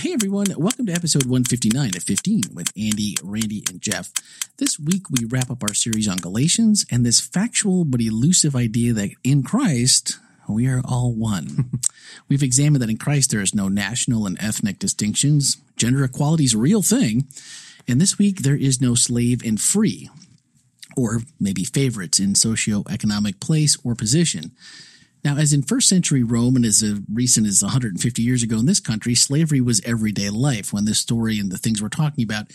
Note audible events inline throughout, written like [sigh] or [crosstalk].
Hey everyone, welcome to episode 159 of 15 with Andy, Randy, and Jeff. This week we wrap up our series on Galatians and this factual but elusive idea that in Christ we are all one. [laughs] We've examined that in Christ there is no national and ethnic distinctions. Gender equality is a real thing. And this week there is no slave and free, or maybe favorites in socioeconomic place or position. Now, as in first century Rome and as recent as 150 years ago in this country, slavery was everyday life when this story and the things we're talking about.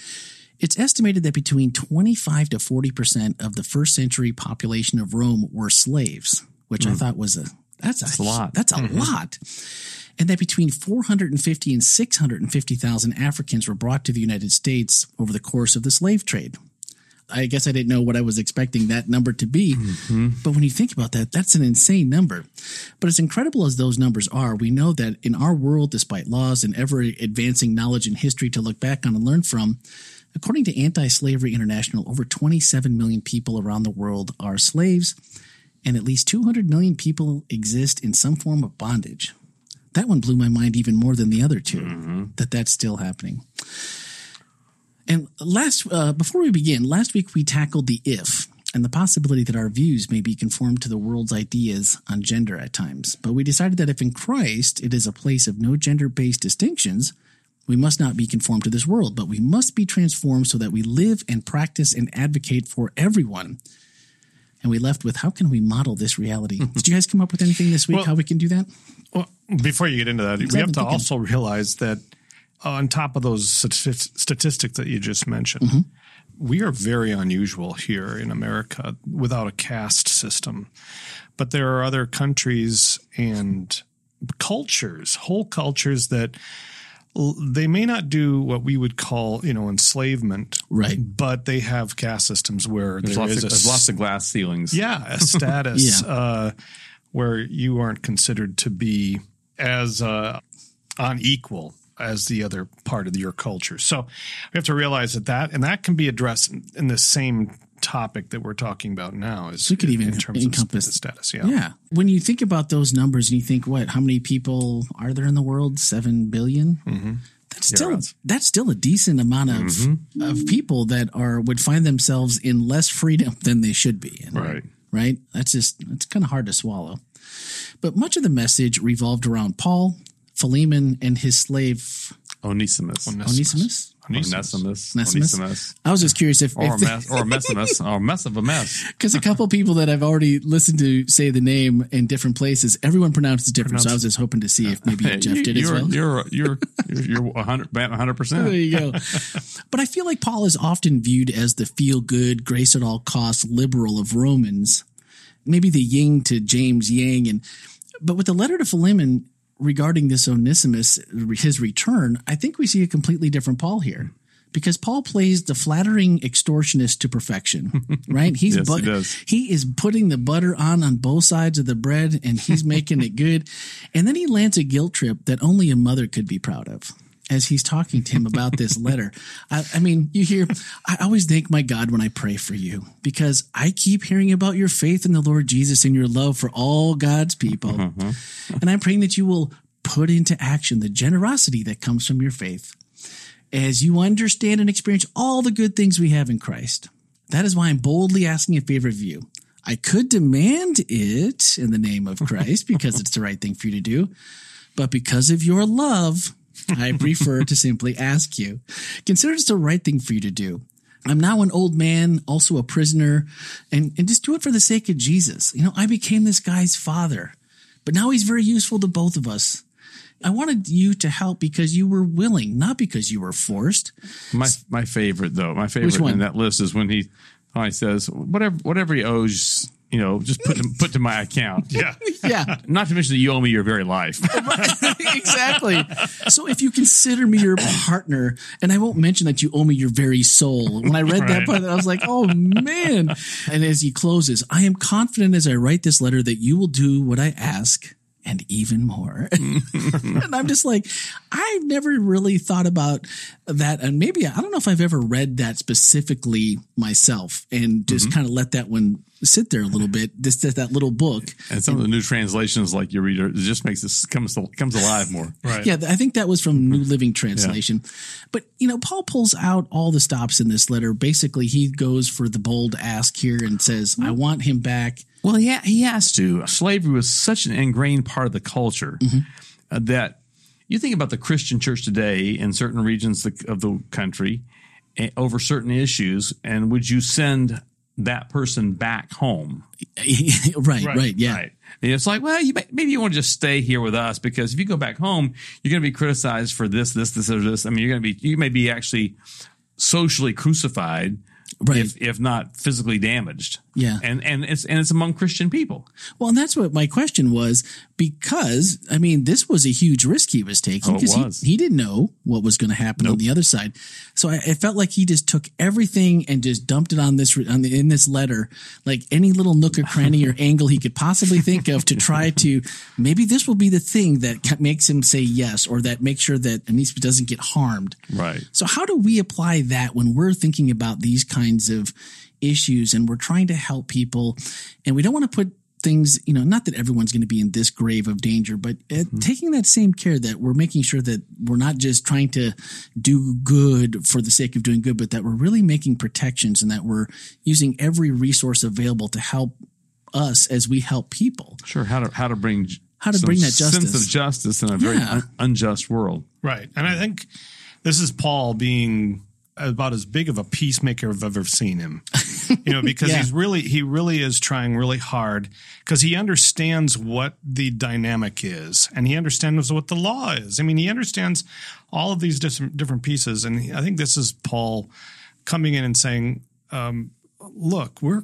It's estimated that between 25 to 40% of the first century population of Rome were slaves, which mm. I hmm. thought was a that's, that's a, a, lot. That's a mm-hmm. lot. And that between 450 and 650,000 Africans were brought to the United States over the course of the slave trade. I guess I didn't know what I was expecting that number to be. Mm-hmm. But when you think about that, that's an insane number. But as incredible as those numbers are, we know that in our world, despite laws and ever advancing knowledge and history to look back on and learn from, according to Anti Slavery International, over 27 million people around the world are slaves, and at least 200 million people exist in some form of bondage. That one blew my mind even more than the other 2 mm-hmm. that that's still happening. And last, uh, before we begin, last week we tackled the if and the possibility that our views may be conformed to the world's ideas on gender at times. But we decided that if in Christ it is a place of no gender based distinctions, we must not be conformed to this world, but we must be transformed so that we live and practice and advocate for everyone. And we left with how can we model this reality? [laughs] Did you guys come up with anything this week? Well, how we can do that? Well, before you get into that, we have to also realize that on top of those statistics that you just mentioned, mm-hmm. we are very unusual here in America without a caste system. But there are other countries and cultures, whole cultures that they may not do what we would call, you know, enslavement, right? But they have caste systems where there's, lots of, a, there's lots of glass ceilings. Yeah, a [laughs] status yeah. Uh, where you aren't considered to be as uh, unequal as the other part of your culture. So we have to realize that that and that can be addressed in, in the same topic that we're talking about now is we could even in terms encompass of status. Yeah. Yeah. When you think about those numbers and you think, what, how many people are there in the world? Seven billion? Mm-hmm. That's still yeah, that's still a decent amount of mm-hmm. of people that are would find themselves in less freedom [laughs] than they should be. In, right. Right. That's just it's kind of hard to swallow. But much of the message revolved around Paul, Philemon, and his slave Onesimus. Onesimus. Onesimus. Onesimus. I was just curious if, or, if a mess, or a messimus, or a mess of a mess. Because [laughs] a couple people that I've already listened to say the name in different places, everyone pronounces it different. Pronounce, so I was just hoping to see if maybe [laughs] hey, Jeff did as well. You're you're you're [laughs] one hundred percent. There you go. But I feel like Paul is often viewed as the feel good, grace at all costs liberal of Romans, maybe the yin to James Yang, and but with the letter to Philemon, regarding this Onesimus, his return, I think we see a completely different Paul here. Because Paul plays the flattering extortionist to perfection, [laughs] right? He's yes, but, he, does. he is putting the butter on on both sides of the bread, and he's making it good. And then he lands a guilt trip that only a mother could be proud of as he's talking to him about this [laughs] letter. I, I, mean, you hear, I always thank my God when I pray for you because I keep hearing about your faith in the Lord Jesus and your love for all God's people. Mm-hmm. And I'm praying that you will put into action the generosity that comes from your faith as you understand and experience all the good things we have in Christ. That is why I'm boldly asking a favor of you. I could demand it in the name of Christ because it's the right thing for you to do. But because of your love, I prefer to simply ask you. Consider it's the right thing for you to do. I'm now an old man, also a prisoner, and, and just do it for the sake of Jesus. You know, I became this guy's father, but now he's very useful to both of us. I wanted you to help because you were willing, not because you were forced. My my favorite though, my favorite in that list is when he, he says whatever whatever he owes you know, just put to, put to my account. Yeah. [laughs] yeah. Not to mention that you owe me your very life. [laughs] [laughs] exactly. So if you consider me your partner, and I won't mention that you owe me your very soul. When I read right. that part, I was like, oh man. And as he closes, I am confident as I write this letter that you will do what I ask and even more. [laughs] and I'm just like, I've never really thought about that. And maybe, I don't know if I've ever read that specifically myself and just mm-hmm. kind of let that one sit there a little bit. Just that little book. And some and, of the new translations, like you read, it just makes this comes, comes alive more. [laughs] right. Yeah. I think that was from New Living Translation. Yeah. But, you know, Paul pulls out all the stops in this letter. Basically, he goes for the bold ask here and says, I want him back well, yeah, he has to. Slavery was such an ingrained part of the culture mm-hmm. uh, that you think about the Christian church today in certain regions of the country uh, over certain issues, and would you send that person back home? [laughs] right, right, right, yeah. Right. It's like, well, you may, maybe you want to just stay here with us because if you go back home, you're going to be criticized for this, this, this, or this. I mean, you're going to be, you may be actually socially crucified right. if, if not physically damaged. Yeah. And, and it's, and it's among Christian people. Well, and that's what my question was because, I mean, this was a huge risk he was taking because oh, he, he didn't know what was going to happen nope. on the other side. So I, it felt like he just took everything and just dumped it on this, on the, in this letter, like any little nook or cranny or [laughs] angle he could possibly think of to try to, maybe this will be the thing that makes him say yes, or that makes sure that Anisba doesn't get harmed. Right. So how do we apply that when we're thinking about these kinds of issues and we're trying to help people and we don't want to put things, you know, not that everyone's going to be in this grave of danger, but mm-hmm. taking that same care that we're making sure that we're not just trying to do good for the sake of doing good, but that we're really making protections and that we're using every resource available to help us as we help people. Sure. How to, how to bring, how to bring that justice. sense of justice in a very yeah. un- unjust world. Right. And I think this is Paul being about as big of a peacemaker I've ever seen him. You know, [laughs] because yeah. he's really he really is trying really hard because he understands what the dynamic is and he understands what the law is. I mean, he understands all of these different different pieces, and I think this is Paul coming in and saying, um, "Look, we're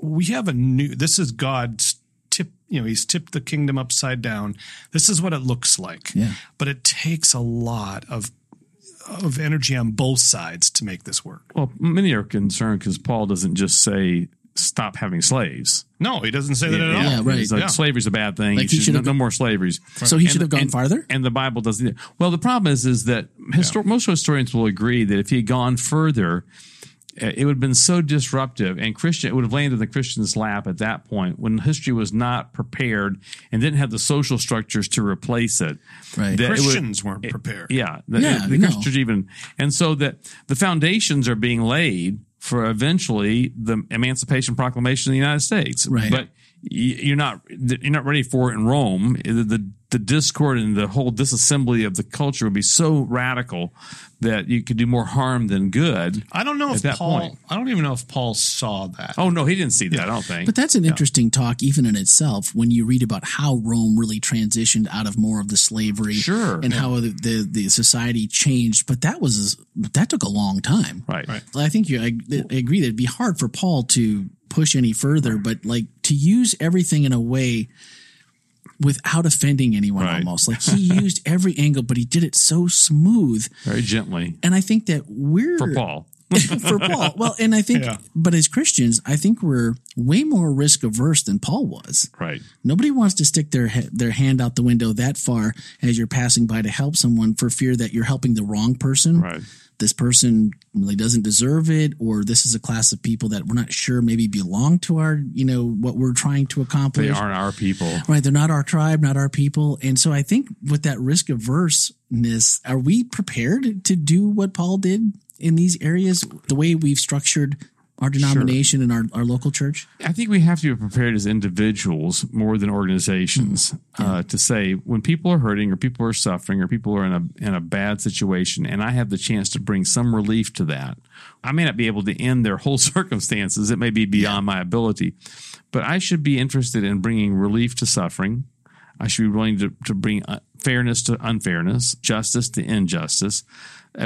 we have a new. This is God's." Tip, you know, he's tipped the kingdom upside down. This is what it looks like. Yeah. But it takes a lot of of energy on both sides to make this work. Well, many are concerned because Paul doesn't just say stop having slaves. No, he doesn't say that at all. Yeah, right. He's like yeah. slavery's a bad thing. Like he should, have no, no more slaveries. So he should have gone and, farther. And the Bible doesn't. Well, the problem is, is that histor- yeah. most historians will agree that if he had gone further, Uh, it would have been so disruptive and Christian, it would have landed in the Christian's lap at that point when history was not prepared and didn't have the social structures to replace it. Right. Christians would, weren't prepared. It, yeah. The, yeah, the Christians even, and so that the foundations are being laid for eventually the Emancipation Proclamation of the United States. Right. But you're not, you're not ready for it in Rome. The, the the discord and the whole disassembly of the culture would be so radical that you could do more harm than good. I don't know if Paul. Point. I don't even know if Paul saw that. Oh no, he didn't see that. Yeah. I don't think. But that's an yeah. interesting talk, even in itself, when you read about how Rome really transitioned out of more of the slavery, sure, and yeah. how the, the, the society changed. But that was that took a long time. Right. Right. I think you. I, I agree that it'd be hard for Paul to push any further, but like to use everything in a way without offending anyone right. almost. Like he used every angle, but he did it so smooth. Very gently. And I think that we're for Paul. [laughs] for Paul. Well, and I think, yeah. but as Christians, I think we're way more risk averse than Paul was. Right. Nobody wants to stick their their hand out the window that far as you're passing by to help someone for fear that you're helping the wrong person. Right this person really doesn't deserve it or this is a class of people that we're not sure maybe belong to our you know what we're trying to accomplish they aren't our people right they're not our tribe not our people and so i think with that risk averseness are we prepared to do what paul did in these areas the way we've structured our denomination sure. and our, our local church? I think we have to be prepared as individuals more than organizations mm-hmm. yeah. uh, to say when people are hurting or people are suffering or people are in a in a bad situation, and I have the chance to bring some relief to that. I may not be able to end their whole [laughs] circumstances; it may be beyond yeah. my ability, but I should be interested in bringing relief to suffering. I should be willing to, to bring uh, fairness to unfairness, justice to injustice,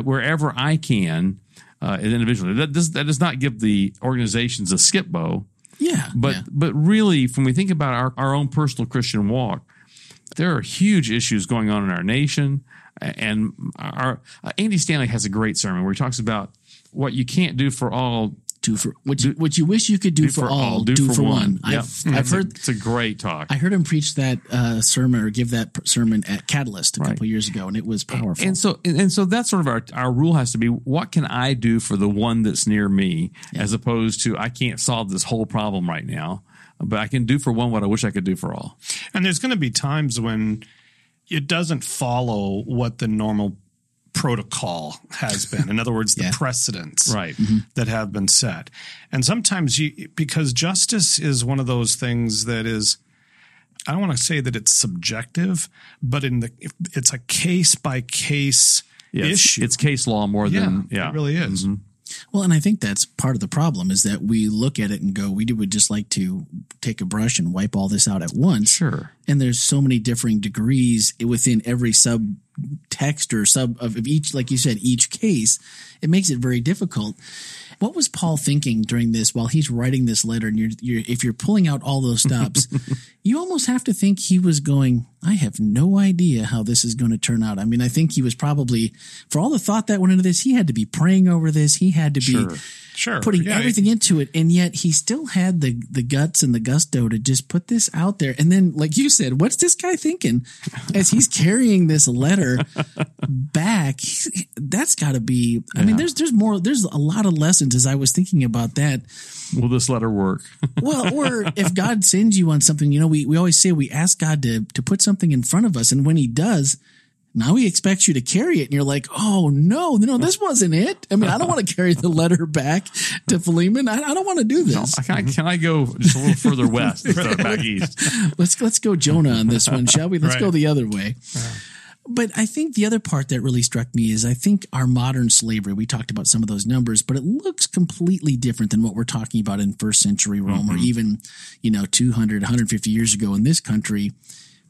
wherever I can uh, individually. That does that does not give the organizations a skip bow. Yeah, but yeah. but really, when we think about our, our own personal Christian walk, there are huge issues going on in our nation. And our uh, Andy Stanley has a great sermon where he talks about what you can't do for all Do for what you, what you wish you could do, for, all, do, for, one. Yep. I've, I've heard it's a great talk. I heard him preach that uh, sermon or give that sermon at Catalyst a Right. couple years ago, and it was powerful. And so, and so that's sort of our, our rule has to be, what can I do for the one that's near me as opposed to, I can't solve this whole problem right now, but I can do for one what I wish I could do for all. And there's going to be times when it doesn't follow what the normal protocol has been. In other words, the Yeah. precedents Right. Mm-hmm. that have been set. And sometimes you, because justice is one of those things that is, I don't want to say that it's subjective, but in the, it's a case by case Yeah, it's- issue. It's case law more yeah, than, yeah. it really is. Mm-hmm. Well, and I think that's part of the problem is that we look at it and go, we would just like to take a brush and wipe all this out at once. Sure. And there's so many differing degrees within every subtext or sub of, of each, like you said, each case. It makes it very difficult. What was Paul thinking during this while he's writing this letter? And you're, you're if you're pulling out all those stops, [laughs] you almost have to think he was going, I have no idea how this is going to turn out. I mean, I think he was probably, for all the thought that went into this, he had to be praying over this. He had to be Sure. putting Yeah, everything into it, and yet he still had the the guts and the gusto to just put this out there. And then, like you said, what's this guy thinking [laughs] as he's carrying this letter back? He- That's got to be. I mean, there's there's more. There's a lot of lessons as I was thinking about that. Will this letter work? [laughs] Well, or if God sends you on something, you know, we we always say we ask God to to put something in front of us, and when He does. Now he expects you to carry it, and you're like, "Oh no, no, this wasn't it." I mean, I don't want to carry the letter back to Philemon. I, I don't want to do this. can, I, can I go just a little further west instead of back [laughs] east? let's let's go Jonah on this one, shall we? Let's Right. go the other way. But I think the other part that really struck me is I think our modern slavery, we talked about some of those numbers, but it looks completely different than what we're talking about in first century Rome or even, you know, 200, 150 years ago in this country.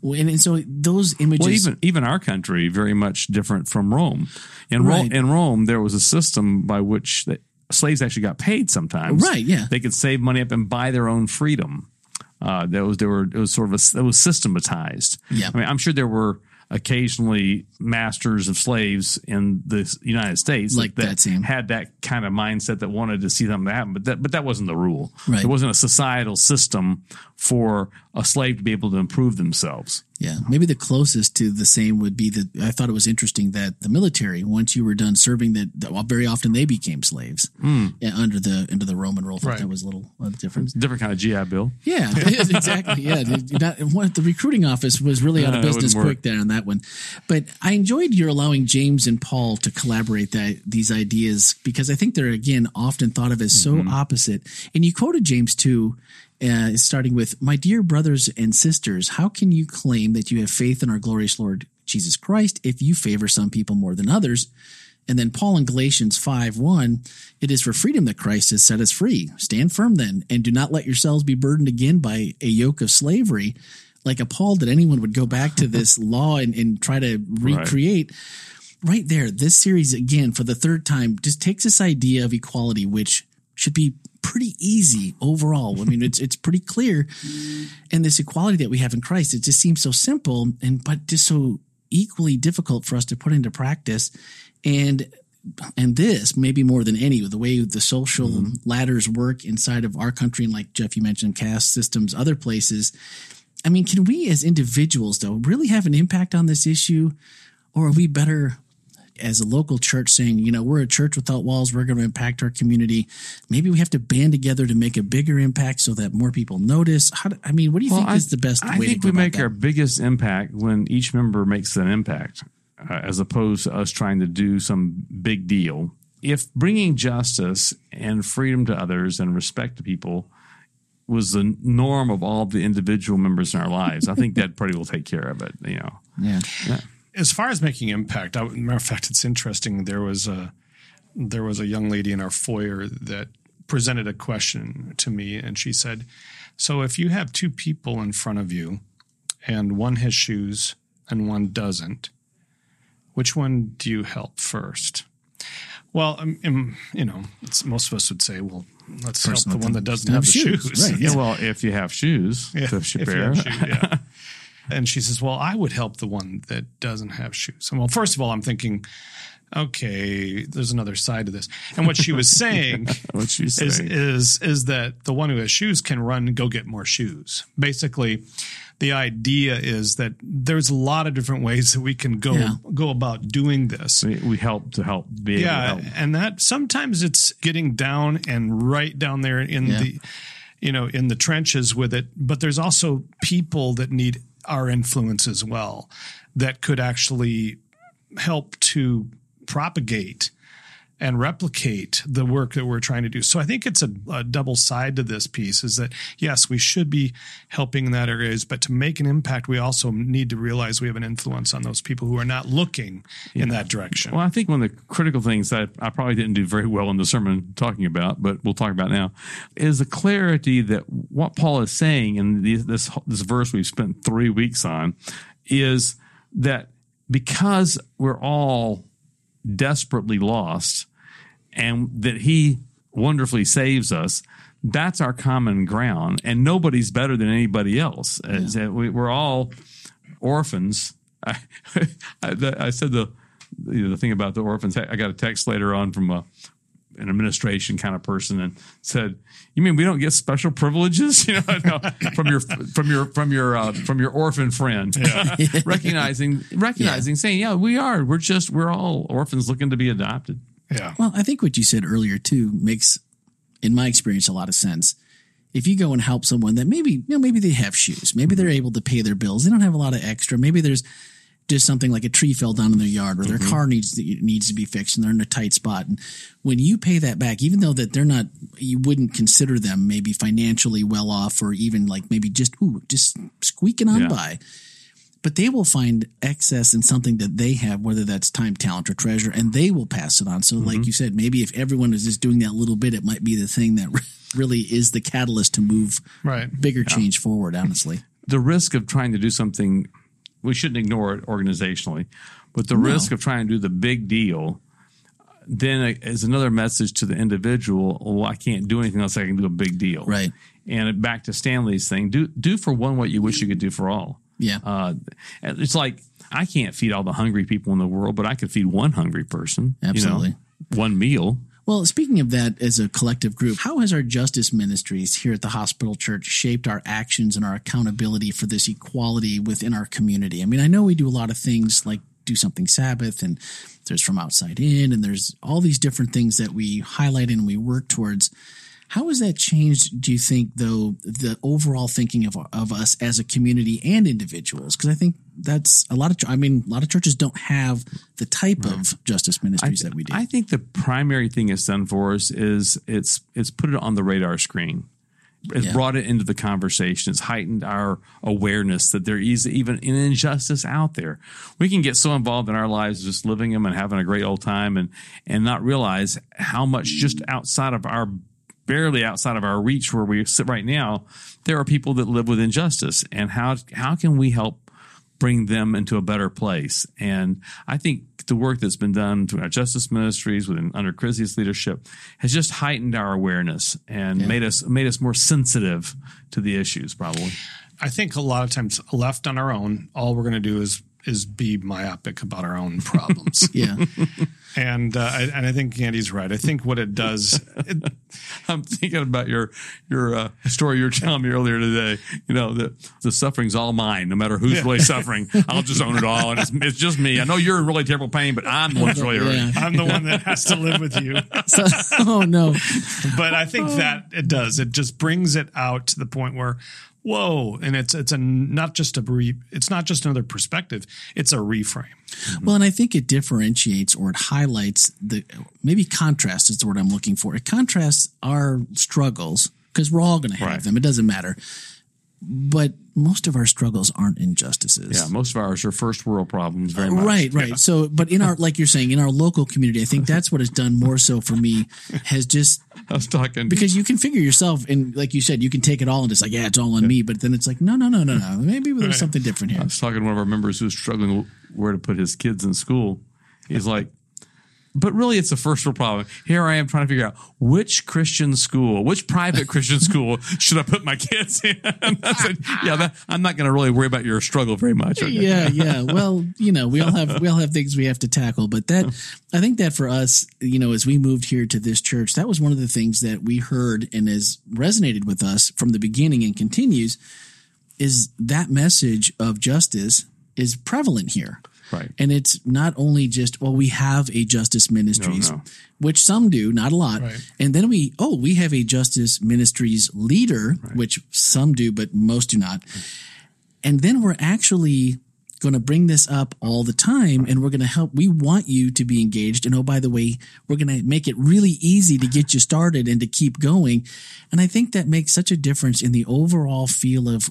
And, and so those images. Well, even even our country very much different from Rome. In Rome, Right. in Rome, there was a system by which the slaves actually got paid. Sometimes, Right, yeah. they could save money up and buy their own freedom. Uh, that was there were it was sort of a, it was systematized. Yeah. I mean, I'm sure there were occasionally masters of slaves in the United States Like that, Sam. had that kind of mindset that wanted to see something happen, but that but that wasn't the rule. Right. There wasn't a societal system for a slave to be able to improve themselves. Yeah, maybe the closest to the same would be that I thought it was interesting that the military, once you were done serving, that, that well, very often they became slaves yeah, under the under the Roman rule. Right. that was a little uh, different. Different kind of GI Bill. Yeah, [laughs] exactly. Yeah, not- what the recruiting office was really out of [laughs] Uh, business quick there on that one. But I enjoyed your allowing James and Paul to collaborate that these ideas because I think they're again often thought of as so Mm-hmm. opposite. And you quoted James too. Uh, starting with, my dear brothers and sisters, how can you claim that you have faith in our glorious Lord Jesus Christ if you favor some people more than others? And then Paul in Galatians 5 1, it is for freedom that Christ has set us free. Stand firm then, and do not let yourselves be burdened again by a yoke of slavery. Like appalled that anyone would go back to this [laughs] law and, and try to recreate. Right. there, this series, again, for the third time, just takes this idea of equality, which should be pretty easy overall. I mean, it's it's pretty clear. And this equality that we have in Christ, it just seems so simple and but just so equally difficult for us to put into practice. And and this maybe more than any the way the social mm-hmm. ladders work inside of our country and like Jeff you mentioned caste systems other places I mean can we as individuals though really have an impact on this issue or are we better as a local church saying you know we're a church without walls we're going to impact our community maybe we have to band together to make a bigger impact so that more people notice how do, I mean what do you think is the best I way think we make that? our biggest impact when each member makes an impact, uh, as opposed to us trying to do some big deal. If bringing justice and freedom to others and respect to people was the norm of all the individual members in our lives, I think that probably will take care of it. You know, yeah as far as making impact, I, matter of fact, it's interesting. There was a there was a young lady in our foyer that presented a question to me, and she said, "So if you have two people in front of you, and one has shoes and one doesn't, which one do you help first? Well, um, um, you know, it's, most of us would say, "Well, let's help the one that doesn't have shoes, shoes." right, yeah. Well, [laughs] if you have shoes Yeah, if you share, have shoes, yeah. And she says, Well, I would help the one that doesn't have shoes. And well, first of all, I'm thinking, okay, there's another side to this. And what she was [laughs] saying What she is, saying? is is that the one who has shoes can run and go get more shoes. Basically, the idea is that there's a lot of different ways that we can go Yeah. go about doing this. We, we help to help be able to Yeah, help. and that sometimes it's getting down and right down there in Yeah. the you know in the trenches with it, but there's also people that need our influence as well that could actually help to propagate and replicate the work that we're trying to do. So I think it's a, a double side to this piece is that yes, we should be helping in that areas, but to make an impact, we also need to realize we have an influence on those people who are not looking in that direction. Well, I think one of the critical things that I probably didn't do very well in the sermon talking about, but we'll talk about now, is the clarity that what Paul is saying in the, this this verse we've spent three weeks on is that because we're all desperately lost, and that He wonderfully saves us. That's our common ground, and nobody's better than anybody else. That we, we're all orphans. [laughs] I, I, the- I said the you know, the thing about the orphans. I got a text later on from a an administration kind of person and said, "You mean we don't get special privileges? [laughs] You know, no, from your from your from your uh, from your orphan friend, [laughs] recognizing recognizing saying, yeah, we are. We're just we're all orphans looking to be adopted. yeah. Well, I think what you said earlier too makes, in my experience, a lot of sense. If you go and help someone that maybe, you know, maybe they have shoes, maybe they're able to pay their bills, they don't have a lot of extra. Maybe there's just something like a tree fell down in their yard, or their car needs to, needs to be fixed, and they're in a tight spot. And when you pay that back, even though that they're not, you wouldn't consider them maybe financially well off, or even like maybe just ooh, just squeaking on Yeah. by but they will find excess in something that they have, whether that's time, talent, or treasure, and they will pass it on. So, Mm-hmm. like you said, maybe if everyone is just doing that little bit, it might be the thing that [laughs] really is the catalyst to move Right. bigger change forward. Honestly, the risk of trying to do something, we shouldn't ignore it organizationally, but the risk of trying to do the big deal then is another message to the individual. Well, I can't do anything else. I can do a big deal. Right. And back to Stanley's thing, do do for one what you wish you could do for all. yeah, Uh, it's like I can't feed all the hungry people in the world, but I could feed one hungry person. you know, Absolutely. one meal. Well, speaking of that as a collective group, how has our justice ministries here at the hospital church shaped our actions and our accountability for this equality within our community? I mean, I know we do a lot of things like do something Sabbath and there's from outside in and there's all these different things that we highlight and we work towards. How has that changed, do you think, though, the overall thinking of, of us as a community and individuals? Because I think that's a lot of, I mean, a lot of churches don't have the type of justice ministries that we do. I think the primary thing it's done for us is it's it's put it on the radar screen. It's Yeah. brought it into the conversation. It's heightened our awareness that there is even an injustice out there. We can get so involved in our lives just living them and having a great old time and and not realize how much just outside of our barely outside of our reach where we sit right now, there are people that live with injustice. And how how can we help bring them into a better place. And I think the work that's been done through our justice ministries within under Chrissy's leadership has just heightened our awareness and made us made us more sensitive to the issues. Probably, I think a lot of times left on our own, all we're going to do is is be myopic about our own problems. [laughs] yeah. and uh, I, and I think Andy's right. I think what it does, it, [laughs] I'm thinking about your your uh, story you were telling me earlier today. You know that the suffering's all mine, no matter who's really suffering. I'll just own it all, and it's, it's just me. I know you're in really terrible pain, but I'm the one that's really hurting. Yeah. I'm the one that has to live with you. So, oh no. But I think that it does. It just brings it out to the point where, whoa! And it's it's a not just a re, it's not just another perspective. It's a reframe. Well, and I think it differentiates or it highlights the maybe contrast is the word I'm looking for. It contrasts our struggles because we're all going to have Right. them. It doesn't matter. But most of our struggles aren't injustices. Yeah, most of ours are first world problems. Very uh, much. Right, right. So, but in our, like you're saying, in our local community, I think [laughs] that's what has done more so for me has just I was talking because you can figure yourself and like you said, you can take it all and just like, yeah, it's all on me. But then it's like, no, no, no, no, no. Maybe there's something different here. I was talking to one of our members who was struggling where to put his kids in school. He's like, but really, it's a first world problem. Here I am trying to figure out which Christian school, which private Christian school should I put my kids in? [laughs] Said, yeah, that, I'm not going to really worry about your struggle very much. Okay? Yeah, yeah. Well, you know, we all have we all have things we have to tackle, but that I think that for us, you know, as we moved here to this church, that was one of the things that we heard and has resonated with us from the beginning and continues is that message of justice is prevalent here. Right. And it's not only just, well, we have a justice ministries, No, no. which some do, not a lot. Right. And then we, oh, we have a justice ministries leader, which some do, but most do not. And then we're actually going to bring this up all the time and we're going to help. We want you to be engaged. And oh, by the way, we're going to make it really easy to get you started and to keep going. And I think that makes such a difference in the overall feel of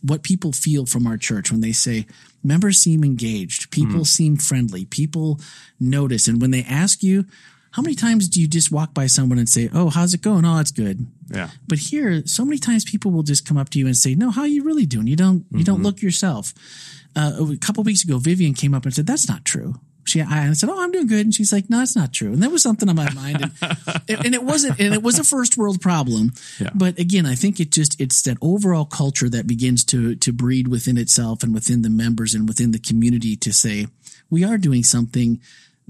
what people feel from our church when they say members seem engaged, people mm-hmm. seem friendly, people notice. And when they ask you, how many times do you just walk by someone and say, Oh, how's it going? Oh, it's good. Yeah. But here, so many times people will just come up to you and say, "No, how are you really doing? You don't, you don't look yourself." Uh, a couple weeks ago, Vivian came up and said, "That's not true." She, I, I said, "Oh, I'm doing good," and she's like, "No, that's not true." And that was something on my mind, [laughs] and, and it wasn't, and it was a first world problem. Yeah. But again, I think it just it's that overall culture that begins to to breed within itself and within the members and within the community to say we are doing something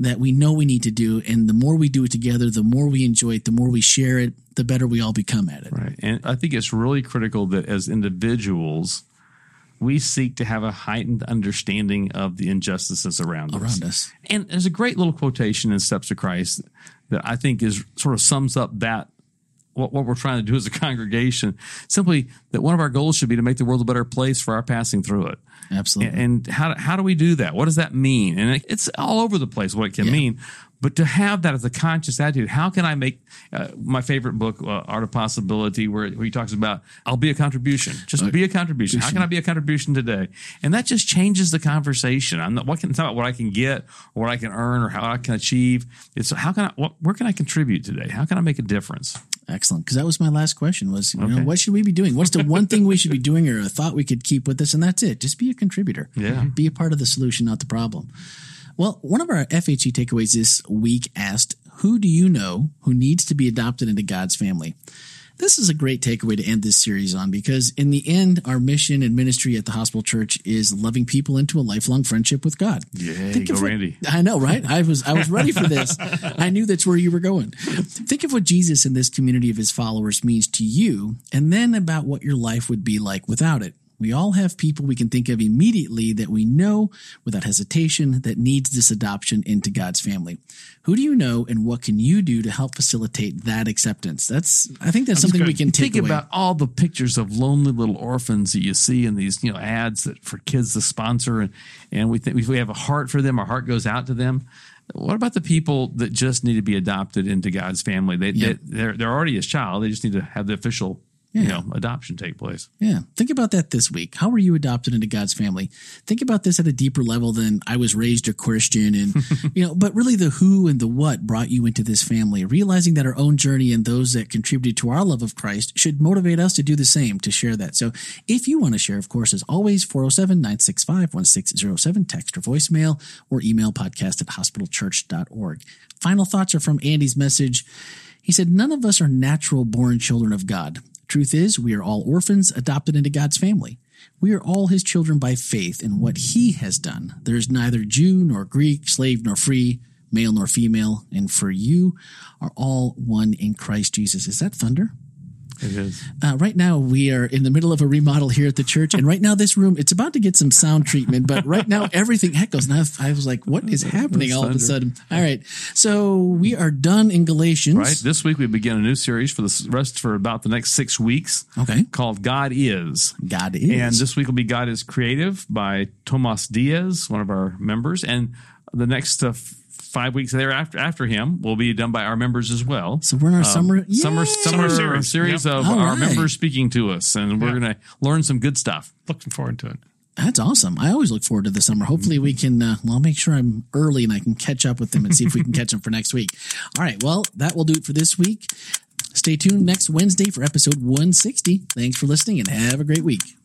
that we know we need to do. And the more we do it together, the more we enjoy it, the more we share it, the better we all become at it. Right. And I think it's really critical that as individuals, we seek to have a heightened understanding of the injustices around us. Around us. And there's a great little quotation in Steps of Christ that I think is sort of sums up that what, what we're trying to do as a [laughs] congregation. Simply that one of our goals should be to make the world a better place for our passing through it. Absolutely. And how, how do we do that? What does that mean? And it- it's all over the place what it can Yeah. mean. But to have that as a conscious attitude, how can I make uh, my favorite book, uh, Art of Possibility, where, where he talks about, I'll be a contribution. Just be a contribution. How can I be a contribution today? And that just changes the conversation. I'm not, what can, it's not about what I can get or what I can earn or how I can achieve. It's how can I, what, where can I contribute today? How can I make a difference? Excellent. Because that was my last question was, you know, what should we be doing? What's the one thing we should be doing or a thought we could keep with us? And that's it. Just be a contributor. Yeah. Mm-hmm. Be a part of the solution, not the problem. Well, one of our FHC takeaways this week asked, who do you know who needs to be adopted into God's family? This is a great takeaway to end this series on because in the end, our mission and ministry at the hospital church is loving people into a lifelong friendship with God. Yeah, go what- Randy. [laughs] I know, right? I was I was ready for this. [laughs] I knew that's where you were going. Think of what Jesus and this community of his followers means to you, and then about what your life would be like without it. We all have people we can think of immediately that we know without hesitation that needs this adoption into God's family. Who do you know and what can you do to help facilitate that acceptance? That's I think that's, something we can take Think away. about all the pictures of lonely little orphans that you see in these, you know, ads that for kids to sponsor, and and we think if we have a heart for them, our heart goes out to them. What about the people that just need to be adopted into God's family? They, Yeah. they they're they're already his child. They just need to have the official, you Yeah. know, adoption take place. Yeah. Think about that this week. How were you adopted into God's family? Think about this at a deeper level than I was raised a Christian and, [laughs] you know, but really the who and the what brought you into this family. Realizing that our own journey and those that contributed to our love of Christ should motivate us to do the same, to share that. So if you want to share, of course, as always, 407 965 1607, text or voicemail, or email podcast at hospitalchurch.org. Final thoughts are from Andy's message. He said, None of us are natural born children of God. Truth is, we are all orphans adopted into God's family. We are all his children by faith in what he has done. There is neither Jew nor Greek, slave nor free, male nor female, and for you are all one in Christ Jesus. Is that thunder? It is. Uh, right now, we are in the middle of a remodel here at the church, and right now, this room it's about to get some sound treatment. But right now, [laughs] everything echoes. And I was, I was like, "What is happening all of a sudden?" All right, so we are done in Galatians. Right. This week we begin a new series for the rest for about the next six weeks. Okay. Called God Is. God is. And this week will be God is Creative by Tomas Diaz, one of our members. And the next uh, five weeks thereafter after him will be done by our members as well. so we're in our summer Summer, Yay! summer, series. series Yep. of All our right. members speaking to us, and we're Yeah. going to learn some good stuff. Looking forward to it. That's awesome. I always look forward to the summer. Hopefully, we can. Uh, well, I'll make sure I'm early and I can catch up with them and see if we can catch them for next week. All right. Well, that will do it for this week. Stay tuned next Wednesday for episode 160. Thanks for listening and have a great week.